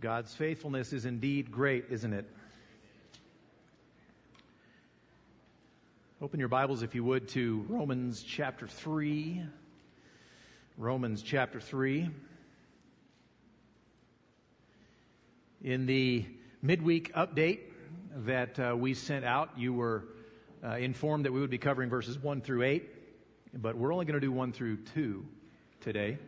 God's faithfulness is indeed great, isn't it? Open your Bibles, if you would, to Romans chapter 3. Romans chapter 3. In the midweek update that uh, we sent out, you were uh, informed that we would be covering verses 1 through 8, but we're only going to do 1 through 2 today.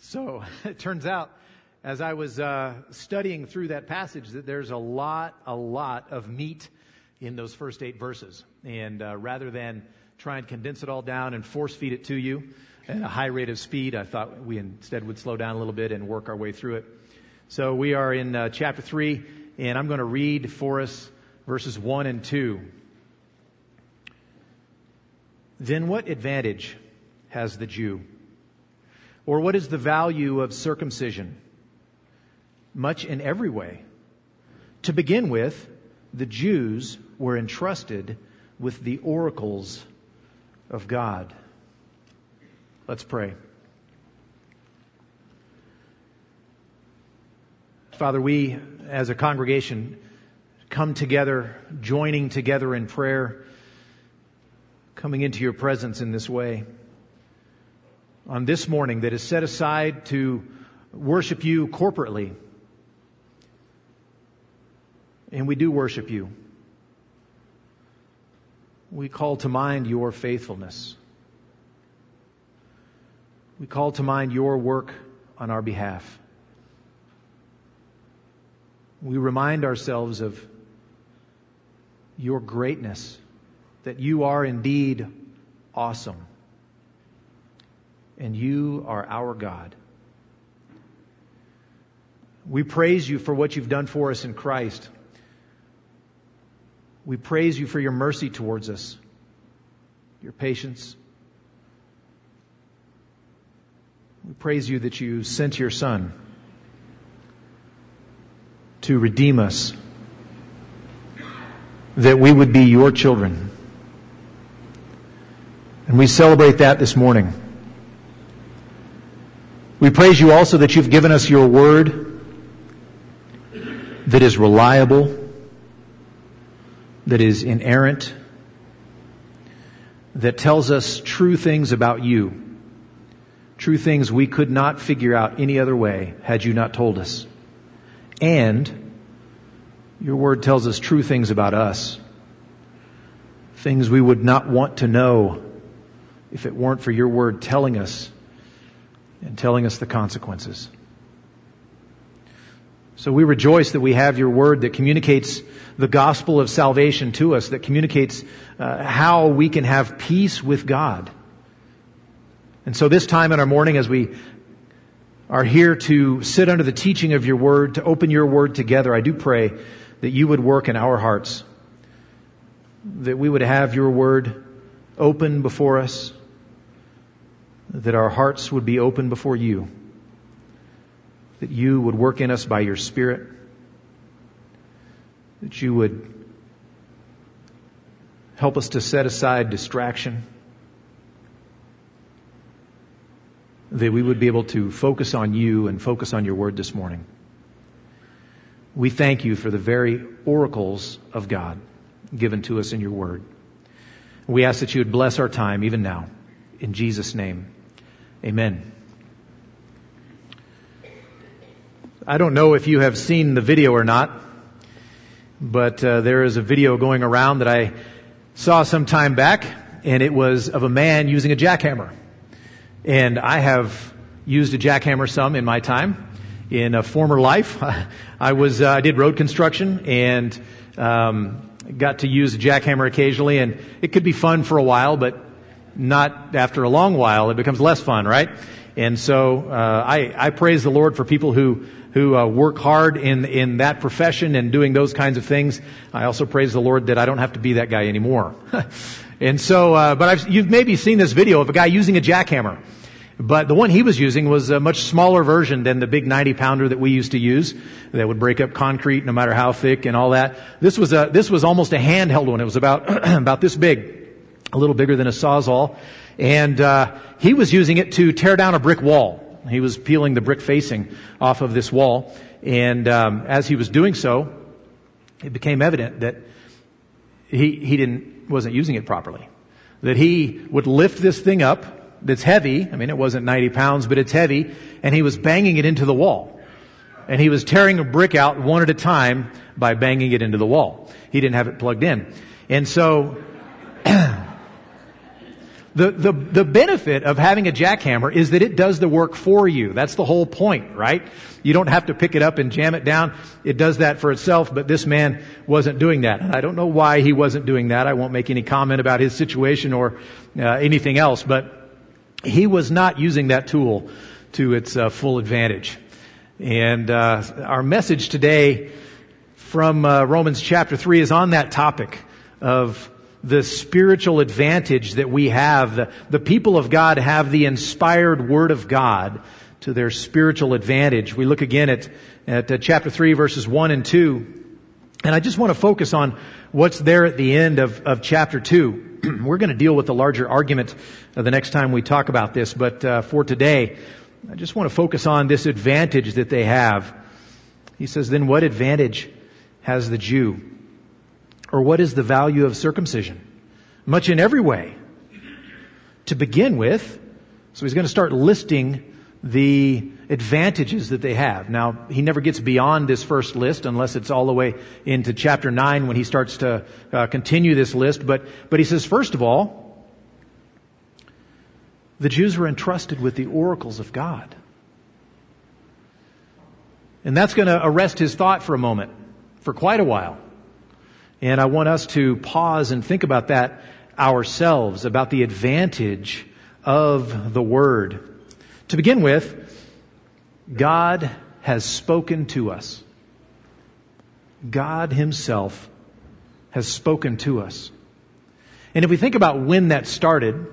So it turns out, as I was uh, studying through that passage, that there's a lot, a lot of meat in those first eight verses. And uh, rather than try and condense it all down and force feed it to you at a high rate of speed, I thought we instead would slow down a little bit and work our way through it. So we are in uh, chapter 3, and I'm going to read for us verses 1 and 2. Then what advantage has the Jew? Or what is the value of circumcision? Much in every way. To begin with, the Jews were entrusted with the oracles of God. Let's pray. Father, we as a congregation come together, joining together in prayer, coming into your presence in this way on this morning that is set aside to worship you corporately. And we do worship you. We call to mind your faithfulness. We call to mind your work on our behalf. We remind ourselves of your greatness, that you are indeed awesome and you are our God. We praise you for what you've done for us in Christ. We praise you for your mercy towards us, your patience. We praise you that you sent your Son to redeem us, that we would be your children. And we celebrate that this morning. We praise you also that you've given us your word that is reliable, that is inerrant, that tells us true things about you, true things we could not figure out any other way had you not told us. And your word tells us true things about us, things we would not want to know if it weren't for your word telling us and telling us the consequences. So we rejoice that we have your word that communicates the gospel of salvation to us, that communicates uh, how we can have peace with God. And so this time in our morning as we are here to sit under the teaching of your word, to open your word together, I do pray that you would work in our hearts, that we would have your word open before us, that our hearts would be open before you, that you would work in us by your Spirit, that you would help us to set aside distraction, that we would be able to focus on you and focus on your word this morning. We thank you for the very oracles of God given to us in your word. We ask that you would bless our time even now. In Jesus' name. Amen. I don't know if you have seen the video or not, but uh, there is a video going around that I saw some time back, and it was of a man using a jackhammer. And I have used a jackhammer some in my time. In a former life, I was uh, I did road construction and um, got to use a jackhammer occasionally, and it could be fun for a while, but not after a long while, it becomes less fun, right? And so uh, I, I praise the Lord for people who who uh, work hard in in that profession and doing those kinds of things. I also praise the Lord that I don't have to be that guy anymore. and so, uh, but I've, you've maybe seen this video of a guy using a jackhammer. But the one he was using was a much smaller version than the big 90 pounder that we used to use that would break up concrete no matter how thick and all that. This was a, this was almost a handheld one. It was about, about this big a little bigger than a sawzall, and uh, he was using it to tear down a brick wall. He was peeling the brick facing off of this wall. And um, as he was doing so, it became evident that he, he didn't, wasn't using it properly. That he would lift this thing up that's heavy. I mean, it wasn't 90 pounds, but it's heavy. And he was banging it into the wall. And he was tearing a brick out one at a time by banging it into the wall. He didn't have it plugged in. And so, the, the, the benefit of having a jackhammer is that it does the work for you. That's the whole point, right? You don't have to pick it up and jam it down. It does that for itself, but this man wasn't doing that. And I don't know why he wasn't doing that. I won't make any comment about his situation or uh, anything else, but he was not using that tool to its uh, full advantage. And uh, our message today from uh, Romans chapter 3 is on that topic of the spiritual advantage that we have. The, the, people of God have the inspired Word of God to their spiritual advantage. We look again at, at uh, chapter 3 verses 1 and 2. And I just want to focus on what's there at the end of, of chapter 2. We're going to deal with the larger argument uh, the next time we talk about this, but uh, for today, I just want to focus on this advantage that they have. He says, then what advantage has the Jew? Or what is the value of circumcision? Much in every way. To begin with, so he's going to start listing the advantages that they have. Now, he never gets beyond this first list unless it's all the way into chapter 9 when he starts to uh, continue this list. But, but he says, first of all, the Jews were entrusted with the oracles of God. And that's going to arrest his thought for a moment, for quite a while. And I want us to pause and think about that ourselves, about the advantage of the Word. To begin with, God has spoken to us. God Himself has spoken to us. And if we think about when that started,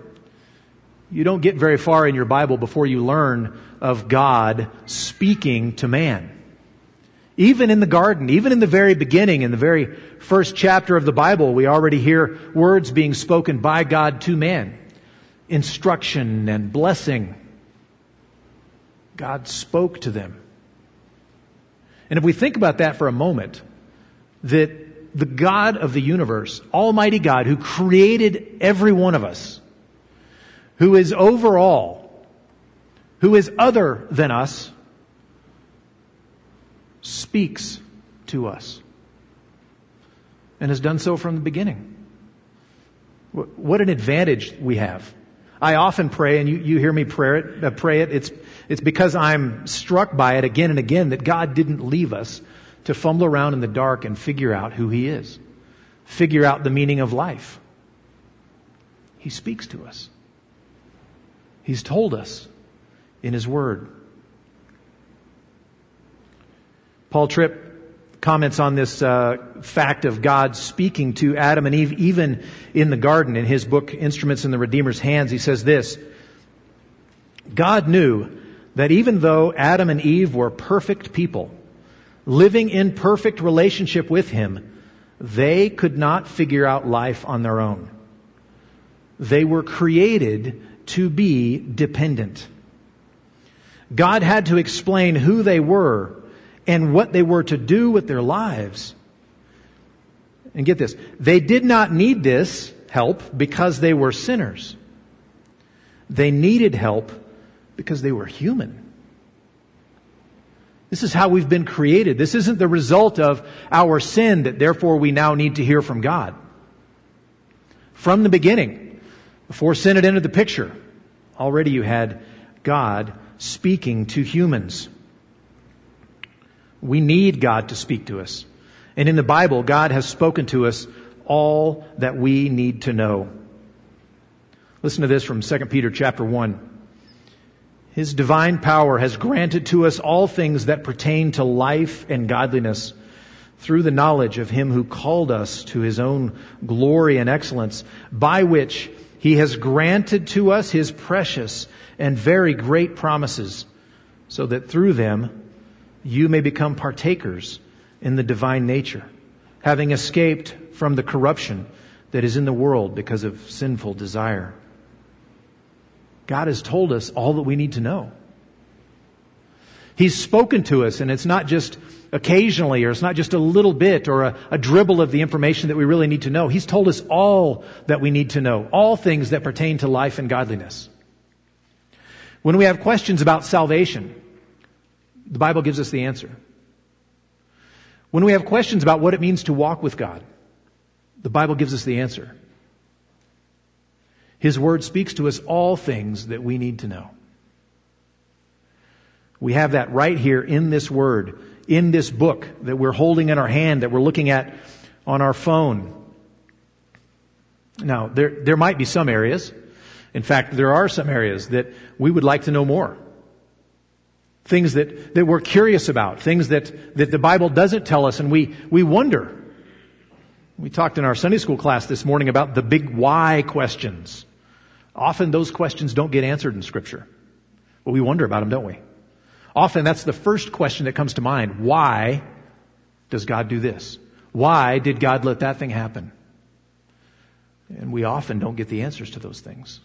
you don't get very far in your Bible before you learn of God speaking to man. Even in the garden, even in the very beginning, in the very first chapter of the Bible, we already hear words being spoken by God to man. Instruction and blessing. God spoke to them. And if we think about that for a moment, that the God of the universe, Almighty God, who created every one of us, who is over all, who is other than us, speaks to us and has done so from the beginning. What an advantage we have. I often pray, and you, you hear me pray it, uh, pray it. It's, it's because I'm struck by it again and again that God didn't leave us to fumble around in the dark and figure out who He is, figure out the meaning of life. He speaks to us. He's told us in His Word. Paul Tripp comments on this uh, fact of God speaking to Adam and Eve, even in the garden, in his book, Instruments in the Redeemer's Hands. He says this God knew that even though Adam and Eve were perfect people, living in perfect relationship with Him, they could not figure out life on their own. They were created to be dependent. God had to explain who they were and what they were to do with their lives. And get this, they did not need this help because they were sinners. They needed help because they were human. This is how we've been created. This isn't the result of our sin that therefore we now need to hear from God. From the beginning, before sin had entered the picture, already you had God speaking to humans. We need God to speak to us. And in the Bible, God has spoken to us all that we need to know. Listen to this from 2 Peter chapter 1. His divine power has granted to us all things that pertain to life and godliness through the knowledge of him who called us to his own glory and excellence, by which he has granted to us his precious and very great promises, so that through them you may become partakers in the divine nature, having escaped from the corruption that is in the world because of sinful desire. God has told us all that we need to know. He's spoken to us and it's not just occasionally or it's not just a little bit or a, a, dribble of the information that we really need to know. He's told us all that we need to know, all things that pertain to life and godliness. When we have questions about salvation, the Bible gives us the answer. When we have questions about what it means to walk with God, the Bible gives us the answer. His Word speaks to us all things that we need to know. We have that right here in this Word, in this book that we're holding in our hand, that we're looking at on our phone. Now, there, there might be some areas, in fact, there are some areas that we would like to know more. Things that, that we're curious about, things that, that the Bible doesn't tell us and we, we wonder. We talked in our Sunday school class this morning about the big why questions. Often those questions don't get answered in scripture. But we wonder about them, don't we? Often that's the first question that comes to mind. Why does God do this? Why did God let that thing happen? And we often don't get the answers to those things.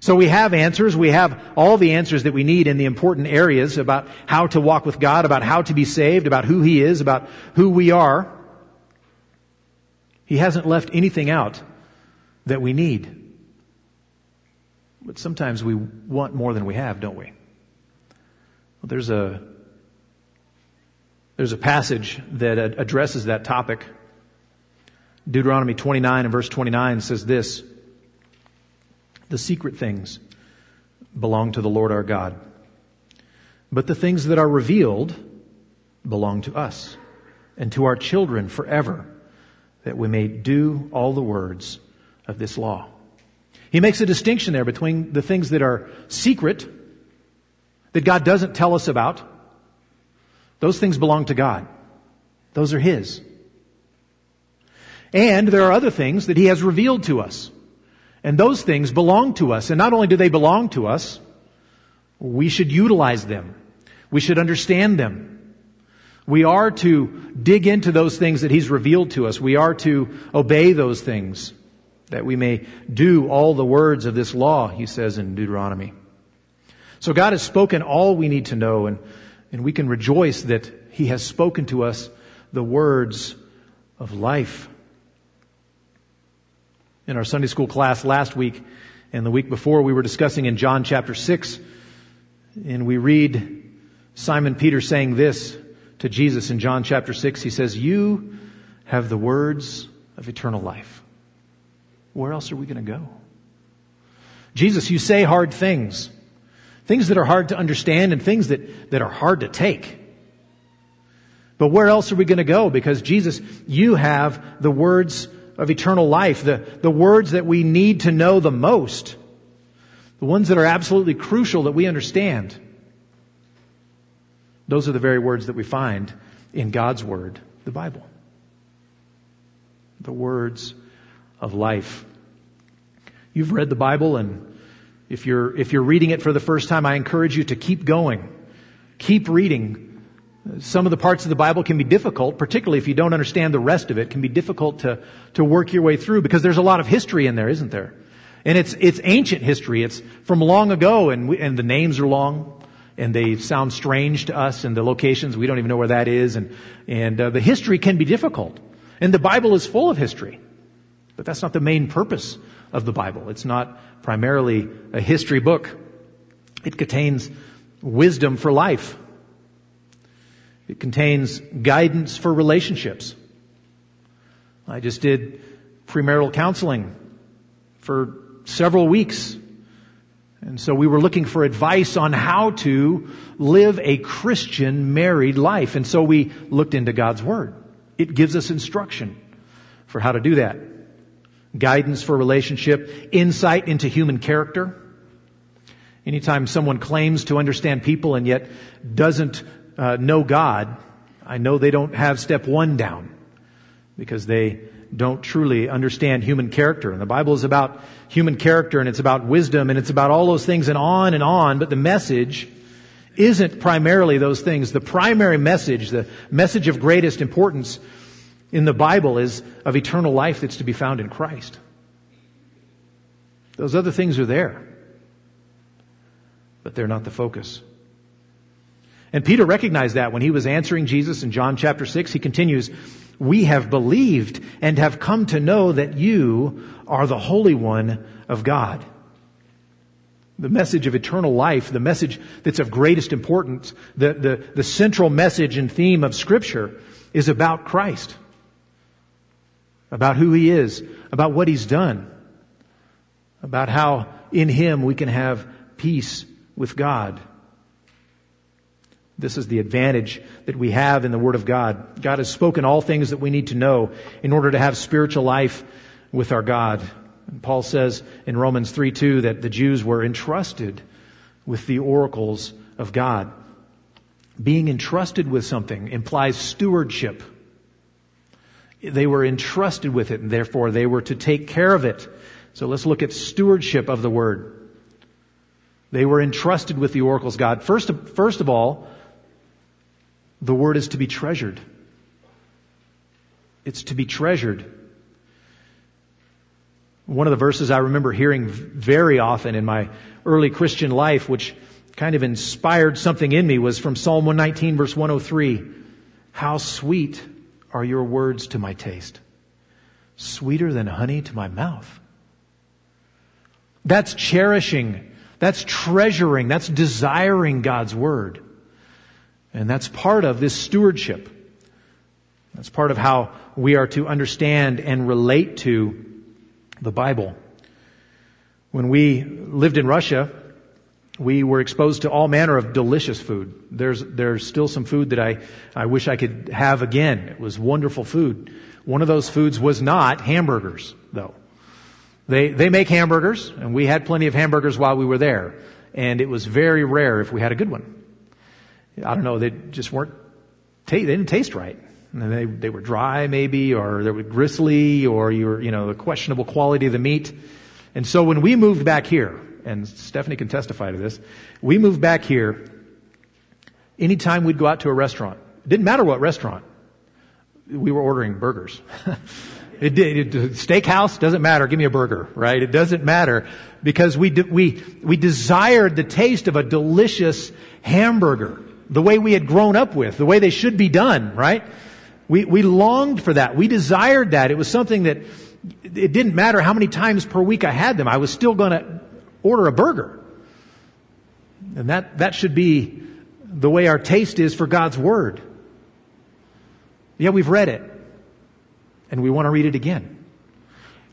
So we have answers. We have all the answers that we need in the important areas about how to walk with God, about how to be saved, about who He is, about who we are. He hasn't left anything out that we need. But sometimes we want more than we have, don't we? Well, there's a there's a passage that addresses that topic. Deuteronomy 29 and verse 29 says this, the secret things belong to the Lord our God. But the things that are revealed belong to us and to our children forever, that we may do all the words of this law. He makes a distinction there between the things that are secret, that God doesn't tell us about. Those things belong to God. Those are His. And there are other things that He has revealed to us. And those things belong to us. And not only do they belong to us, we should utilize them. We should understand them. We are to dig into those things that He's revealed to us. We are to obey those things that we may do all the words of this law, he says in Deuteronomy. So God has spoken all we need to know and, and we can rejoice that he has spoken to us the words of life. In our Sunday school class last week and the week before, we were discussing in John chapter 6, and we read Simon Peter saying this to Jesus in John chapter 6. He says, You have the words of eternal life where else are we going to go? Jesus, you say hard things. Things that are hard to understand and things that, that are hard to take. But where else are we going to go? Because Jesus, you have the words of eternal life, the, the words that we need to know the most, the ones that are absolutely crucial that we understand. Those are the very words that we find in God's Word, the Bible. The words of life. You've read the Bible and if you're, if you're reading it for the first time, I encourage you to keep going. Keep reading. Some of the parts of the Bible can be difficult, particularly if you don't understand the rest of it, can be difficult to, to work your way through because there's a lot of history in there, isn't there? And it's, it's ancient history. It's from long ago and, we, and the names are long and they sound strange to us and the locations, we don't even know where that is and, and uh, the history can be difficult. And the Bible is full of history. But that's not the main purpose of the Bible. It's not primarily a history book. It contains wisdom for life. It contains guidance for relationships. I just did premarital counseling for several weeks. And so we were looking for advice on how to live a Christian married life. And so we looked into God's Word. It gives us instruction for how to do that guidance for relationship, insight into human character. Anytime someone claims to understand people and yet doesn't uh, know God, I know they don't have step one down because they don't truly understand human character. And the Bible is about human character and it's about wisdom and it's about all those things and on and on, but the message isn't primarily those things. The primary message, the message of greatest importance in the Bible is of eternal life that's to be found in Christ. Those other things are there, but they're not the focus. And Peter recognized that when he was answering Jesus in John chapter 6. He continues, We have believed and have come to know that you are the Holy One of God. The message of eternal life, the message that's of greatest importance, the, the, the central message and theme of Scripture is about Christ. About who He is, about what He's done, about how in Him we can have peace with God. This is the advantage that we have in the Word of God. God has spoken all things that we need to know in order to have spiritual life with our God. And Paul says in Romans 3 2 that the Jews were entrusted with the oracles of God. Being entrusted with something implies stewardship. They were entrusted with it and therefore they were to take care of it. So let's look at stewardship of the Word. They were entrusted with the oracles of God. First, first of all, the Word is to be treasured. It's to be treasured. One of the verses I remember hearing very often in my early Christian life, which kind of inspired something in me, was from Psalm 119 verse 103. How sweet are your words to my taste. Sweeter than honey to my mouth. That's cherishing. That's treasuring. That's desiring God's word. And that's part of this stewardship. That's part of how we are to understand and relate to the Bible. When we lived in Russia, we were exposed to all manner of delicious food. There's, there's still some food that I, I wish I could have again. It was wonderful food. One of those foods was not hamburgers, though. They, they make hamburgers, and we had plenty of hamburgers while we were there. And it was very rare if we had a good one. I don't know, they just weren't, they didn't taste right. And they, they were dry maybe, or they were gristly, or you were, you know, the questionable quality of the meat. And so when we moved back here, and Stephanie can testify to this, we moved back here, anytime we'd go out to a restaurant, it didn't matter what restaurant, we were ordering burgers. it did, it, steakhouse doesn't matter, give me a burger, right? It doesn't matter because we, we, we desired the taste of a delicious hamburger, the way we had grown up with, the way they should be done, right? We, we longed for that. We desired that. It was something that it didn't matter how many times per week I had them. I was still going to order a burger. And that, that should be the way our taste is for God's Word. Yeah, we've read it. And we want to read it again.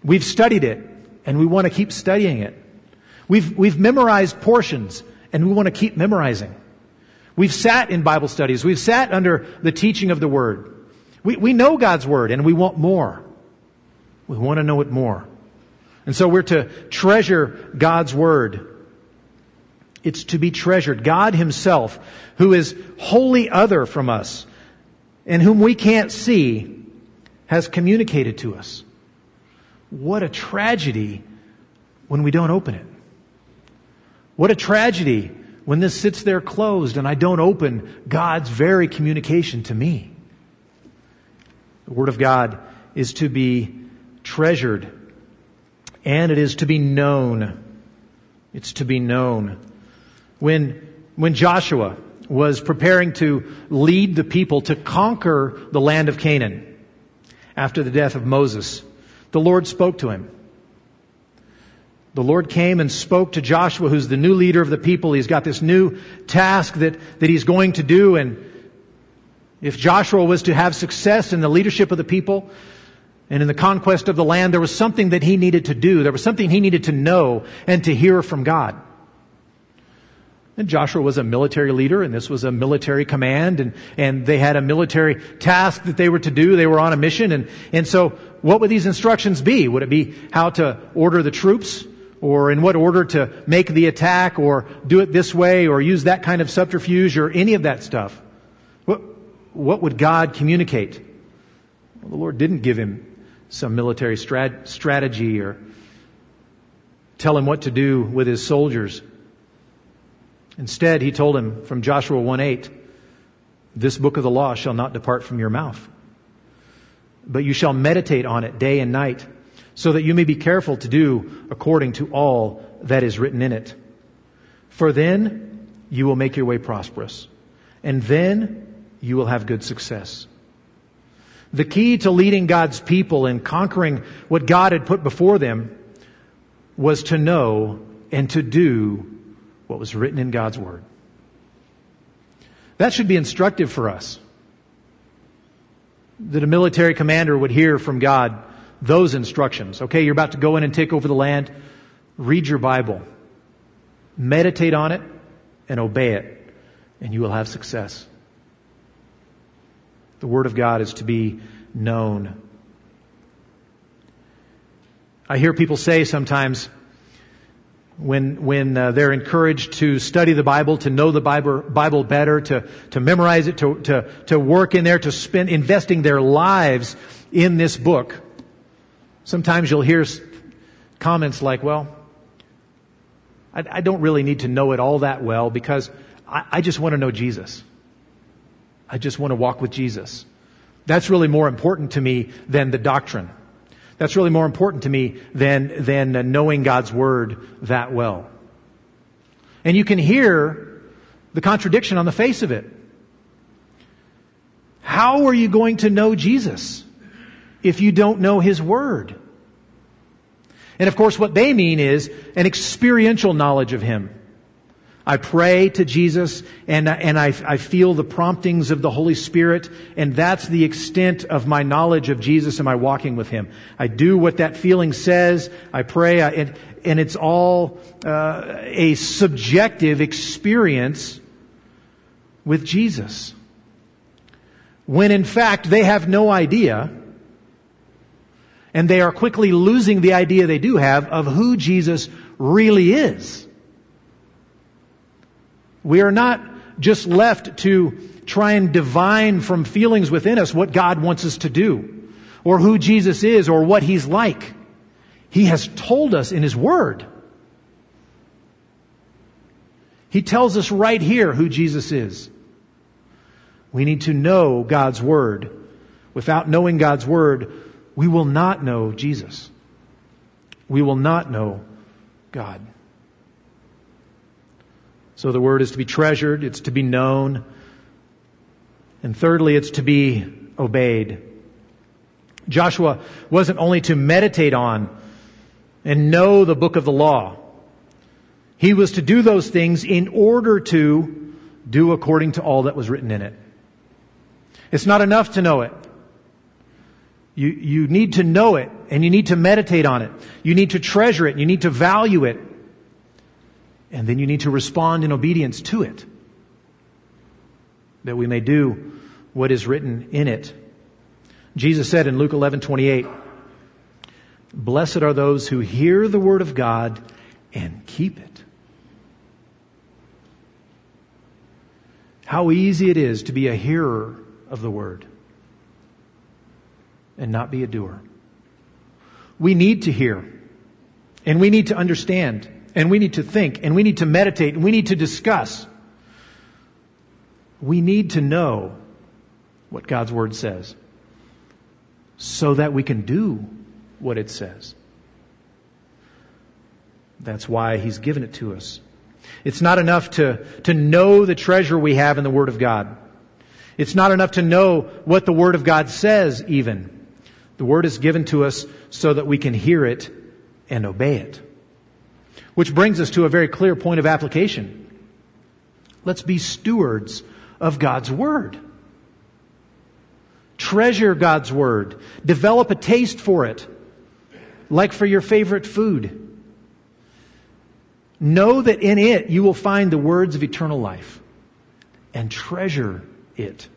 We've studied it. And we want to keep studying it. We've, we've memorized portions. And we want to keep memorizing. We've sat in Bible studies. We've sat under the teaching of the Word. We, we know God's Word and we want more. We want to know it more. And so we're to treasure God's Word. It's to be treasured. God Himself, who is wholly other from us and whom we can't see, has communicated to us. What a tragedy when we don't open it. What a tragedy when this sits there closed and I don't open God's very communication to me. The Word of God is to be treasured and it is to be known. It's to be known. When, when Joshua was preparing to lead the people to conquer the land of Canaan after the death of Moses, the Lord spoke to him. The Lord came and spoke to Joshua, who's the new leader of the people. He's got this new task that, that he's going to do, and if Joshua was to have success in the leadership of the people and in the conquest of the land, there was something that he needed to do. There was something he needed to know and to hear from God. And Joshua was a military leader, and this was a military command, and, and they had a military task that they were to do. They were on a mission, and, and so what would these instructions be? Would it be how to order the troops? Or in what order to make the attack, or do it this way, or use that kind of subterfuge, or any of that stuff? what would God communicate? Well, the Lord didn't give him some military strat- strategy or tell him what to do with his soldiers. Instead, he told him from Joshua 1 8, this book of the law shall not depart from your mouth, but you shall meditate on it day and night, so that you may be careful to do according to all that is written in it. For then you will make your way prosperous And then you will have good success. The key to leading God's people and conquering what God had put before them was to know and to do what was written in God's Word. That should be instructive for us. That a military commander would hear from God those instructions. Okay, you're about to go in and take over the land. Read your Bible. Meditate on it and obey it, and you will have success. The Word of God is to be known. I hear people say sometimes, when, when uh, they're encouraged to study the Bible, to know the Bible, Bible better, to, to memorize it, to, to, to work in there, to spend, investing their lives in this book. Sometimes you'll hear comments like, well, I, I don't really need to know it all that well because I, I just want to know Jesus. I just want to walk with Jesus. That's really more important to me than the doctrine. That's really more important to me than, than knowing God's Word that well. And you can hear the contradiction on the face of it. How are you going to know Jesus if you don't know His Word? And of course, what they mean is an experiential knowledge of Him. I pray to Jesus and, and I, I feel the promptings of the Holy Spirit and that's the extent of my knowledge of Jesus and my walking with Him. I do what that feeling says. I pray I, and, and it's all uh, a subjective experience with Jesus. When in fact they have no idea and they are quickly losing the idea they do have of who Jesus really is. We are not just left to try and divine from feelings within us what God wants us to do, or who Jesus is, or what He's like. He has told us in His Word. He tells us right here who Jesus is. We need to know God's Word. Without knowing God's Word, we will not know Jesus. We will not know God. So the word is to be treasured, it's to be known, and thirdly, it's to be obeyed. Joshua wasn't only to meditate on and know the book of the law. He was to do those things in order to do according to all that was written in it. It's not enough to know it. You, you need to know it and you need to meditate on it. You need to treasure it. You need to value it. And then you need to respond in obedience to it. That we may do what is written in it. Jesus said in Luke 11, 28, Blessed are those who hear the word of God and keep it. How easy it is to be a hearer of the word and not be a doer. We need to hear and we need to understand and we need to think and we need to meditate and we need to discuss. We need to know what God's Word says so that we can do what it says. That's why He's given it to us. It's not enough to, to know the treasure we have in the Word of God. It's not enough to know what the Word of God says even. The Word is given to us so that we can hear it and obey it. Which brings us to a very clear point of application. Let's be stewards of God's Word. Treasure God's Word. Develop a taste for it, like for your favorite food. Know that in it you will find the words of eternal life and treasure it.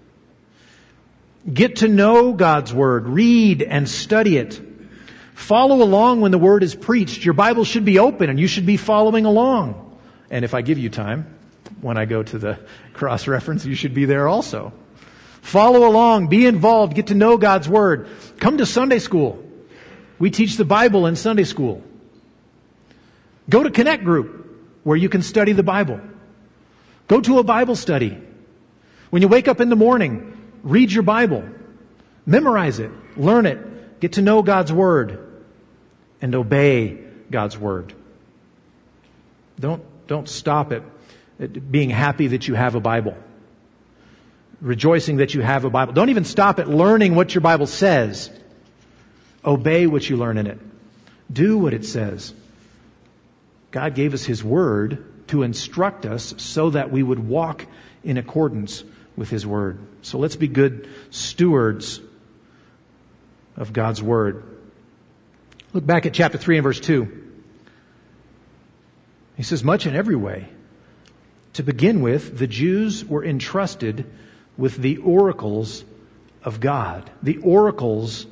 Get to know God's Word. Read and study it. Follow along when the word is preached. Your Bible should be open and you should be following along. And if I give you time, when I go to the cross reference, you should be there also. Follow along, be involved, get to know God's Word. Come to Sunday school. We teach the Bible in Sunday school. Go to Connect Group where you can study the Bible. Go to a Bible study. When you wake up in the morning, read your Bible. Memorize it. Learn it. Get to know God's Word and obey God's word. Don't, don't stop it at being happy that you have a Bible. rejoicing that you have a Bible. Don't even stop at learning what your Bible says. Obey what you learn in it. Do what it says. God gave us His Word to instruct us so that we would walk in accordance with His Word. So let's be good stewards of God's Word. Look back at chapter 3 and verse 2. He says, much in every way. To begin with, the Jews were entrusted with the oracles of God. The oracles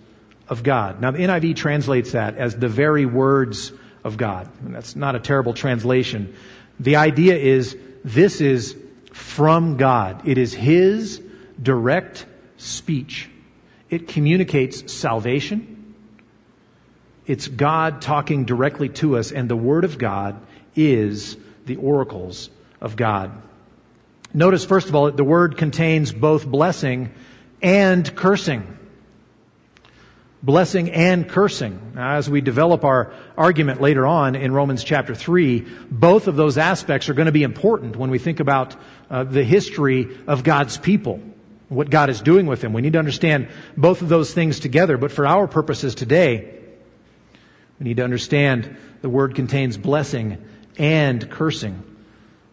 of God. Now, the NIV translates that as the very words of God. And that's not a terrible translation. The idea is this is from God. It is His direct speech. It communicates salvation. It's God talking directly to us, and the Word of God is the oracles of God. Notice, first of all, that the word contains both blessing and cursing. Blessing and cursing. Now, as we develop our argument later on in Romans chapter 3, both of those aspects are going to be important when we think about uh, the history of God's people, what God is doing with them. We need to understand both of those things together, but for our purposes today, we need to understand the word contains blessing and cursing.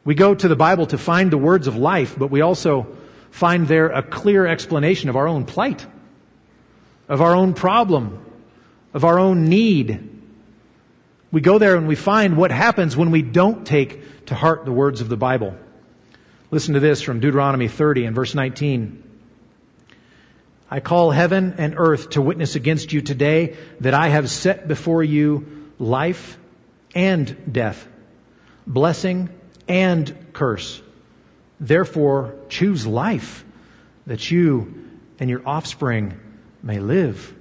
We go to the Bible to find the words of life, but we also find there a clear explanation of our own plight, of our own problem, of our own need. We go there and we find what happens when we don't take to heart the words of the Bible. Listen to this from Deuteronomy 30 and verse 19. I call heaven and earth to witness against you today that I have set before you life and death, blessing and curse. Therefore, choose life that you and your offspring may live.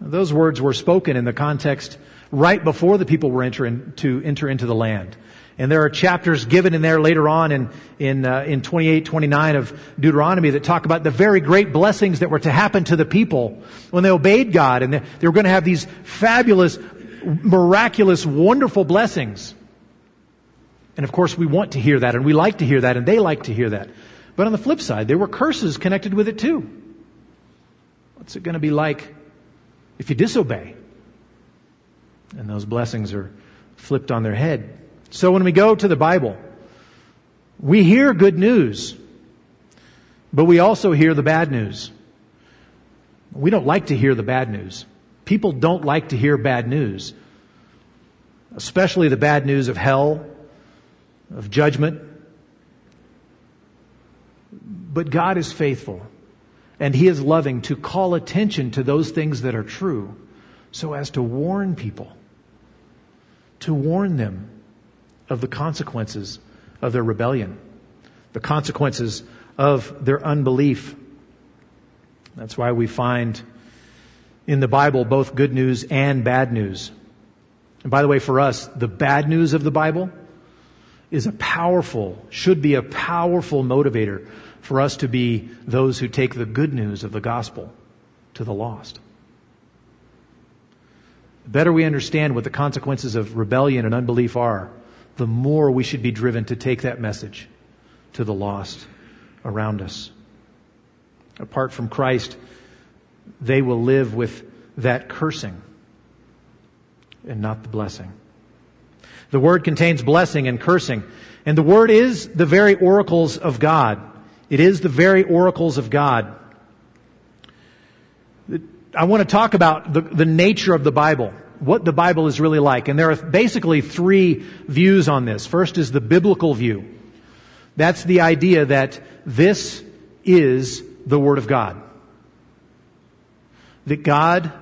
Those words were spoken in the context right before the people were entering to enter into the land. And there are chapters given in there later on in, in, uh, in 28, 29 of Deuteronomy that talk about the very great blessings that were to happen to the people when they obeyed God and they, they were going to have these fabulous miraculous, wonderful blessings. And of course, we want to hear that, and we like to hear that, and they like to hear that. But on the flip side, there were curses connected with it too. What's it going to be like if you disobey? And those blessings are flipped on their head. So when we go to the Bible, we hear good news, but we also hear the bad news. We don't like to hear the bad news. People don't like to hear bad news, especially the bad news of hell, of judgment. But God is faithful and He is loving to call attention to those things that are true so as to warn people, to warn them of the consequences of their rebellion, the consequences of their unbelief. That's why we find in the Bible both good news and bad news. And by the way, for us, the bad news of the Bible is a powerful, should be a powerful motivator for us to be those who take the good news of the gospel to the lost. The better we understand what the consequences of rebellion and unbelief are, the more we should be driven to take that message to the lost around us. Apart from Christ, they will live with that cursing and not the blessing. The word contains blessing and cursing. And the word is the very oracles of God. It is the very oracles of God. I want to talk about the, the nature of the Bible, what the Bible is really like. And there are basically three views on this. First is the biblical view. That's the idea that this is the Word of God that God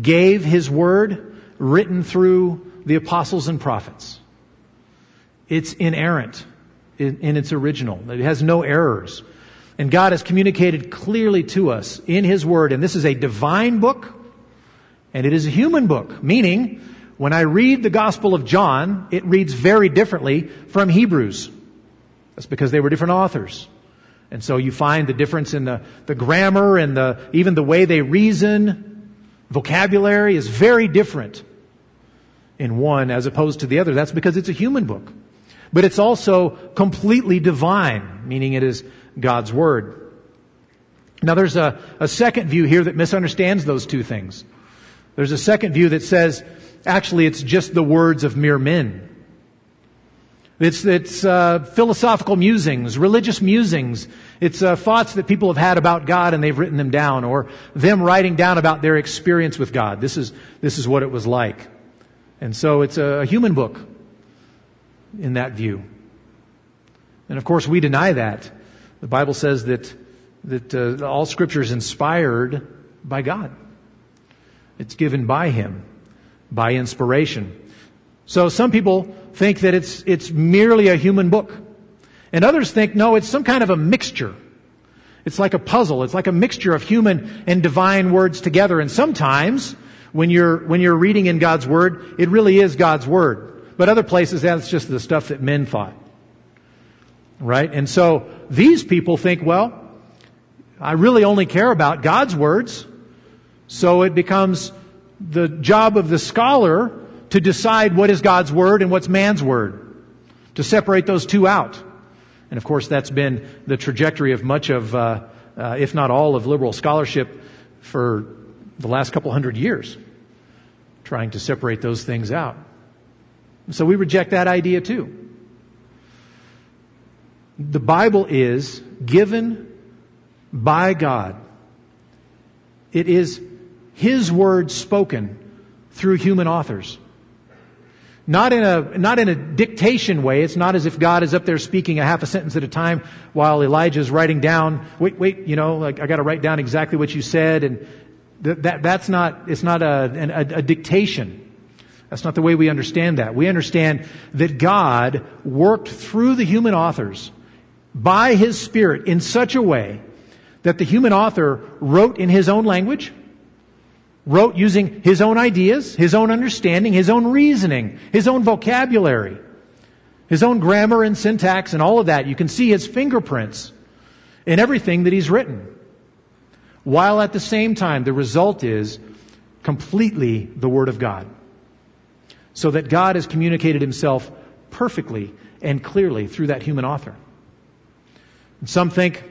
gave His Word written through the apostles and prophets. It's inerrant in, in, its original. It has no errors. And God has communicated clearly to us in His Word, and this is a divine book, and it is a human book, meaning when I read the Gospel of John, it reads very differently from Hebrews. That's because they were different authors. And so you find the difference in the, the grammar and the, even the way they reason, vocabulary is very different in one as opposed to the other. That's because it's a human book. But it's also completely divine, meaning it is God's Word. Now there's a, a second view here that misunderstands those two things. There's a second view that says, actually it's just the words of mere men. It's, it's uh, philosophical musings, religious musings. It's uh, thoughts that people have had about God and they've written them down, or them writing down about their experience with God. This is this is what it was like, and so it's a human book in that view. And of course, we deny that. The Bible says that that uh, all Scripture is inspired by God. It's given by Him, by inspiration. So some people think that it's, it's merely a human book. And others think, no, it's some kind of a mixture. It's like a puzzle. It's like a mixture of human and divine words together. And sometimes, when you're, when you're reading in God's Word, it really is God's Word. But other places, that's just the stuff that men thought. Right? And so, these people think, well, I really only care about God's words. So it becomes the job of the scholar to decide what is God's word and what's man's word, to separate those two out. And of course, that's been the trajectory of much of, uh, uh, if not all, of liberal scholarship for the last couple hundred years, trying to separate those things out. So we reject that idea too. The Bible is given by God. It is His word spoken through human authors. Not in a, not in a dictation way. It's not as if God is up there speaking a half a sentence at a time while Elijah is writing down, wait, wait, you know, like I gotta write down exactly what you said and that, that that's not, it's not a, a, a dictation. That's not the way we understand that. We understand that God worked through the human authors by His Spirit in such a way that the human author wrote in his own language, wrote using his own ideas, his own understanding, his own reasoning, his own vocabulary, his own grammar and syntax and all of that. You can see his fingerprints in everything that he's written. While at the same time, the result is completely the Word of God. So that God has communicated himself perfectly and clearly through that human author. And some think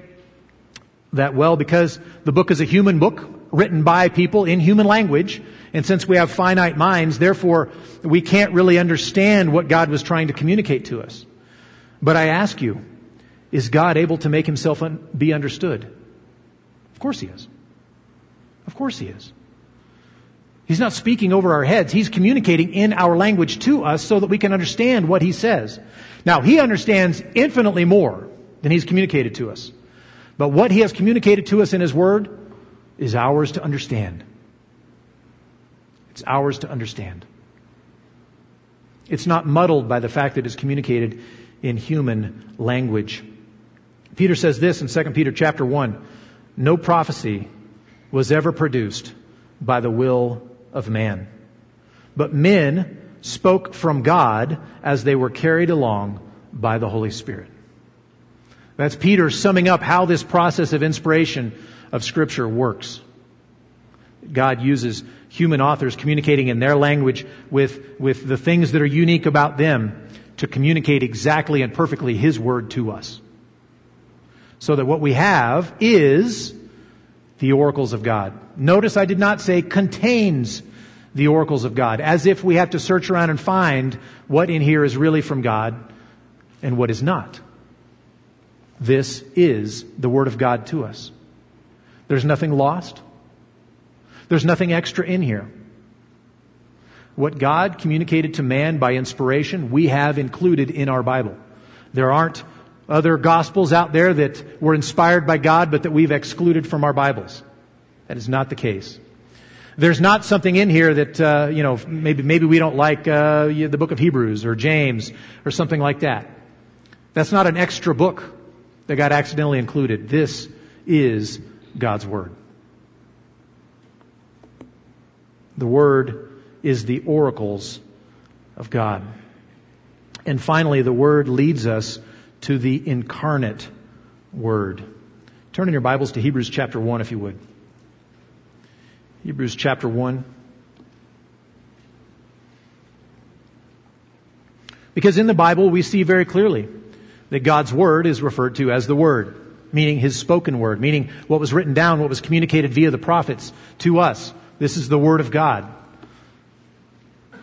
that, well, because the book is a human book, written by people in human language, and since we have finite minds, therefore we can't really understand what God was trying to communicate to us. But I ask you, is God able to make himself un- be understood? Of course he is. Of course he is. He's not speaking over our heads. He's communicating in our language to us so that we can understand what he says. Now, he understands infinitely more than he's communicated to us. But what he has communicated to us in his word is ours to understand. It's ours to understand. It's not muddled by the fact that it's communicated in human language. Peter says this in 2 Peter chapter 1. No prophecy was ever produced by the will of man. But men spoke from God as they were carried along by the Holy Spirit. That's Peter summing up how this process of inspiration of Scripture works. God uses human authors communicating in their language with, with the things that are unique about them to communicate exactly and perfectly His Word to us. So that what we have is the oracles of God. Notice I did not say contains the oracles of God, as if we have to search around and find what in here is really from God and what is not. This is the Word of God to us. There's nothing lost. There's nothing extra in here. What God communicated to man by inspiration, we have included in our Bible. There aren't other gospels out there that were inspired by God but that we've excluded from our Bibles. That is not the case. There's not something in here that, uh, you know, maybe, maybe we don't like uh, the book of Hebrews or James or something like that. That's not an extra book that got accidentally included. This is God's Word. The Word is the oracles of God. And finally, the Word leads us to the incarnate Word. Turn in your Bibles to Hebrews chapter 1, if you would. Hebrews chapter 1. Because in the Bible, we see very clearly that God's Word is referred to as the Word. meaning His spoken word, meaning what was written down, what was communicated via the prophets to us. This is the Word of God.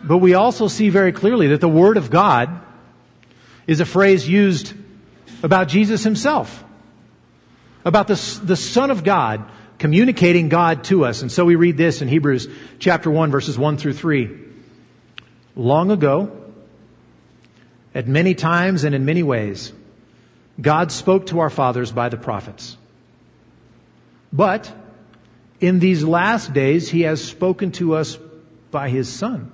But we also see very clearly that the Word of God is a phrase used about Jesus Himself. About the, the Son of God communicating God to us. And so we read this in Hebrews chapter 1 verses 1 through 3. Long ago, at many times and in many ways, God spoke to our fathers by the prophets. But in these last days, He has spoken to us by His Son,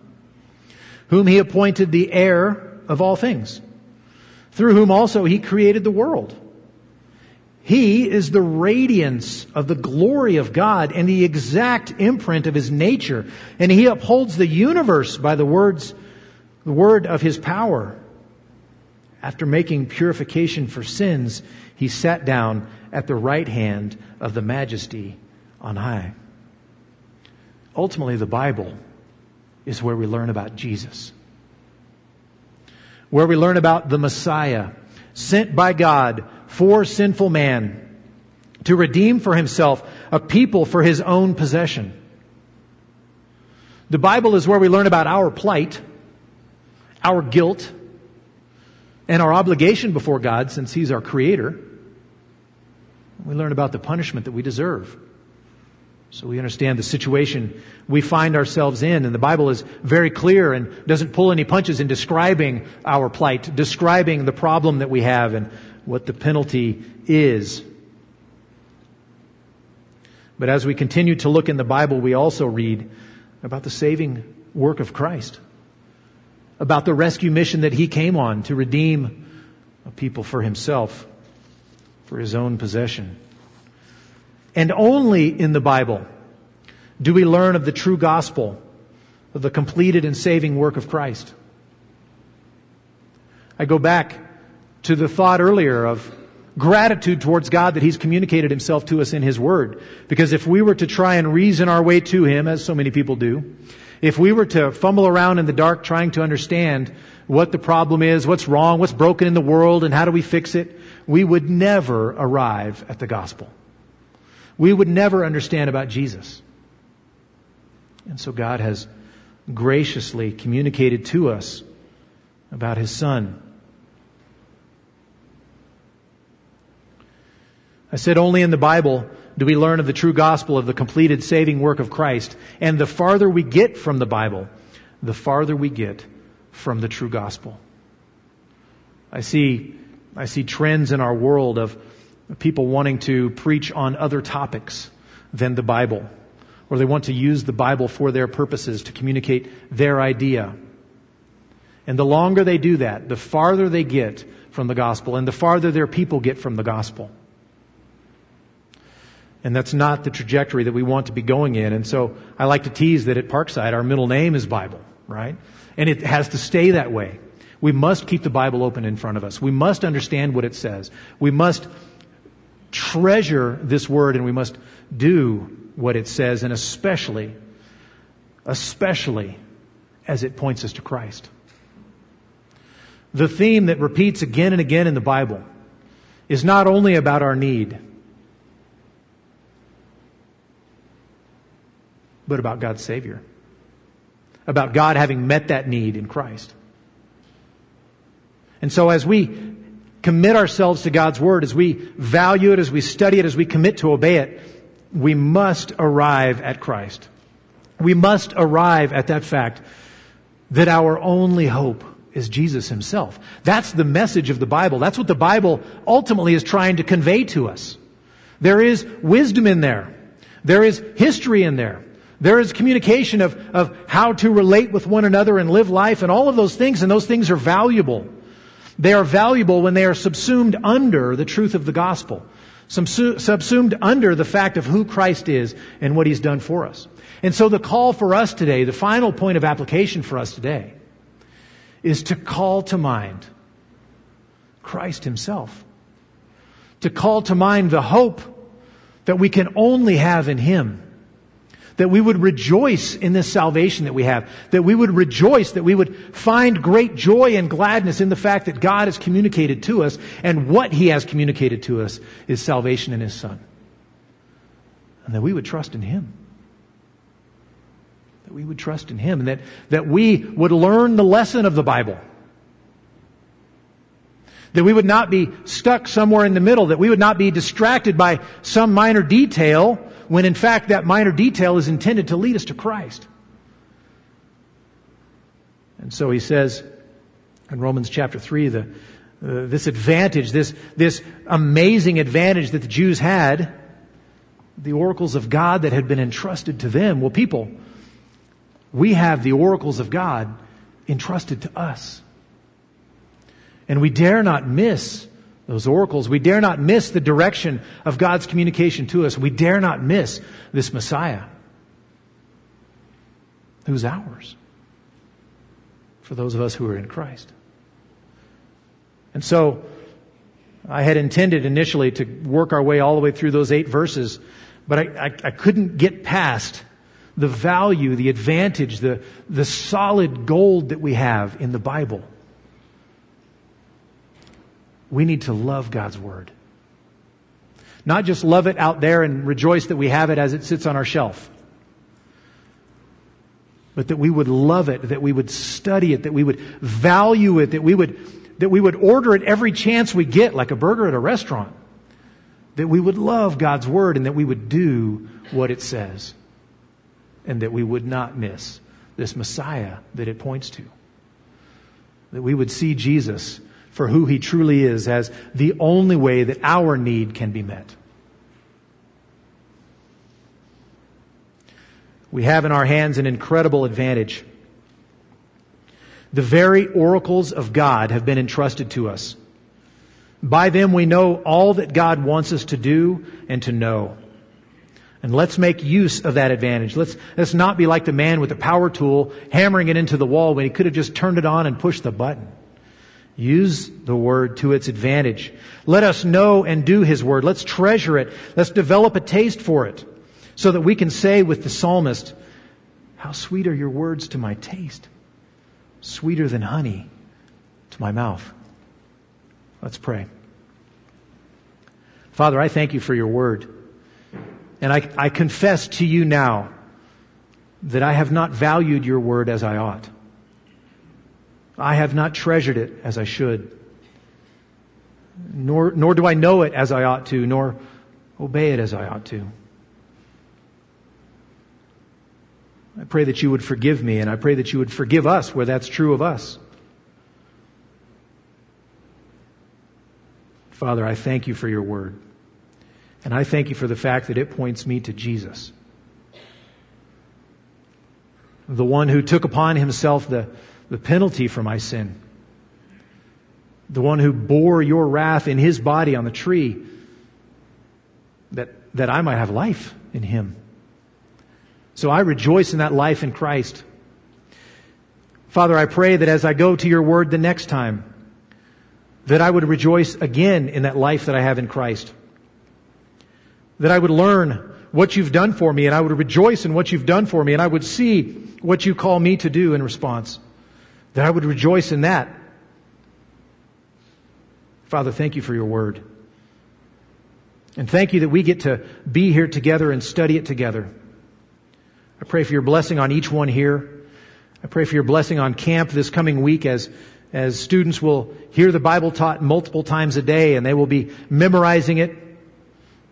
whom He appointed the heir of all things, through whom also He created the world. He is the radiance of the glory of God and the exact imprint of His nature, and He upholds the universe by the words, the word of His power. After making purification for sins, He sat down at the right hand of the majesty on high. Ultimately, the Bible is where we learn about Jesus. Where we learn about the Messiah, sent by God for sinful man to redeem for himself a people for his own possession. The Bible is where we learn about our plight, our guilt, and our obligation before God since He's our Creator. We learn about the punishment that we deserve. So we understand the situation we find ourselves in. And the Bible is very clear and doesn't pull any punches in describing our plight, describing the problem that we have and what the penalty is. But as we continue to look in the Bible, we also read about the saving work of Christ, about the rescue mission that He came on to redeem a people for Himself, for His own possession. And only in the Bible do we learn of the true gospel, of the completed and saving work of Christ. I go back to the thought earlier of gratitude towards God that He's communicated Himself to us in His Word. Because if we were to try and reason our way to Him, as so many people do, if we were to fumble around in the dark trying to understand what the problem is, what's wrong, what's broken in the world, and how do we fix it, we would never arrive at the gospel. We would never understand about Jesus. And so God has graciously communicated to us about His Son I said only in the Bible do we learn of the true gospel of the completed saving work of Christ. And the farther we get from the Bible, the farther we get from the true gospel. I see, I see trends in our world of people wanting to preach on other topics than the Bible. Or they want to use the Bible for their purposes to communicate their idea. And the longer they do that, the farther they get from the gospel and the farther their people get from the gospel. And that's not the trajectory that we want to be going in. And so I like to tease that at Parkside, our middle name is Bible, right? And it has to stay that way. We must keep the Bible open in front of us. We must understand what it says. We must treasure this word and we must do what it says and especially, especially as it points us to Christ. The theme that repeats again and again in the Bible is not only about our need, but about God's Savior. About God having met that need in Christ. And so as we commit ourselves to God's Word, as we value it, as we study it, as we commit to obey it, we must arrive at Christ. We must arrive at that fact that our only hope is Jesus Himself. That's the message of the Bible. That's what the Bible ultimately is trying to convey to us. There is wisdom in there. There is history in there. There is communication of, of how to relate with one another and live life and all of those things, and those things are valuable. They are valuable when they are subsumed under the truth of the gospel, subsumed under the fact of who Christ is and what He's done for us. And so the call for us today, the final point of application for us today, is to call to mind Christ Himself. To call to mind the hope that we can only have in Him That we would rejoice in this salvation that we have. That we would rejoice, that we would find great joy and gladness in the fact that God has communicated to us and what He has communicated to us is salvation in His Son. And that we would trust in Him. That we would trust in Him and that, that we would learn the lesson of the Bible. That we would not be stuck somewhere in the middle, that we would not be distracted by some minor detail when in fact that minor detail is intended to lead us to Christ. And so he says in Romans chapter 3, the, uh, this advantage, this, this amazing advantage that the Jews had, the oracles of God that had been entrusted to them. Well, people, we have the oracles of God entrusted to us. And we dare not miss those oracles. We dare not miss the direction of God's communication to us. We dare not miss this Messiah who's ours for those of us who are in Christ. And so, I had intended initially to work our way all the way through those eight verses, but I, I, I couldn't get past the value, the advantage, the, the solid gold that we have in the Bible we need to love God's Word. Not just love it out there and rejoice that we have it as it sits on our shelf, but that we would love it, that we would study it, that we would value it, that we would, that we would order it every chance we get, like a burger at a restaurant. That we would love God's Word and that we would do what it says. And that we would not miss this Messiah that it points to. That we would see Jesus for who he truly is as the only way that our need can be met. We have in our hands an incredible advantage. The very oracles of God have been entrusted to us. By them we know all that God wants us to do and to know. And let's make use of that advantage. Let's, let's not be like the man with the power tool hammering it into the wall when he could have just turned it on and pushed the button. Use the word to its advantage. Let us know and do his word. Let's treasure it. Let's develop a taste for it so that we can say with the psalmist, How sweet are your words to my taste, sweeter than honey to my mouth. Let's pray. Father, I thank you for your word. And I, I confess to you now that I have not valued your word as I ought. I have not treasured it as I should, nor, nor do I know it as I ought to, nor obey it as I ought to. I pray that you would forgive me, and I pray that you would forgive us where that's true of us. Father, I thank you for your word. And I thank you for the fact that it points me to Jesus. The one who took upon himself the, the penalty for my sin. The one who bore your wrath in his body on the tree that, that I might have life in him. So I rejoice in that life in Christ. Father, I pray that as I go to your word the next time, that I would rejoice again in that life that I have in Christ. That I would learn what you've done for me and I would rejoice in what you've done for me and I would see what you call me to do in response that I would rejoice in that. Father, thank you for your word. And thank you that we get to be here together and study it together. I pray for your blessing on each one here. I pray for your blessing on camp this coming week as, as students will hear the Bible taught multiple times a day and they will be memorizing it.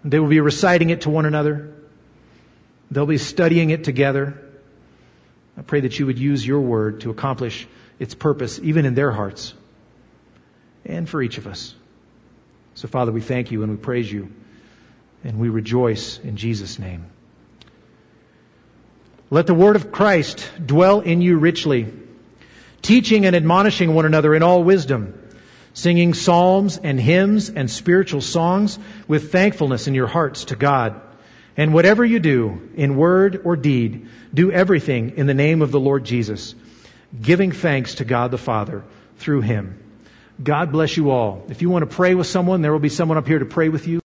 They will be reciting it to one another. They'll be studying it together. I pray that you would use your word to accomplish its purpose even in their hearts and for each of us. So, Father, we thank you and we praise you and we rejoice in Jesus' name. Let the word of Christ dwell in you richly, teaching and admonishing one another in all wisdom, singing psalms and hymns and spiritual songs with thankfulness in your hearts to God. And whatever you do, in word or deed, do everything in the name of the Lord Jesus giving thanks to God the Father through him. God bless you all. If you want to pray with someone, there will be someone up here to pray with you.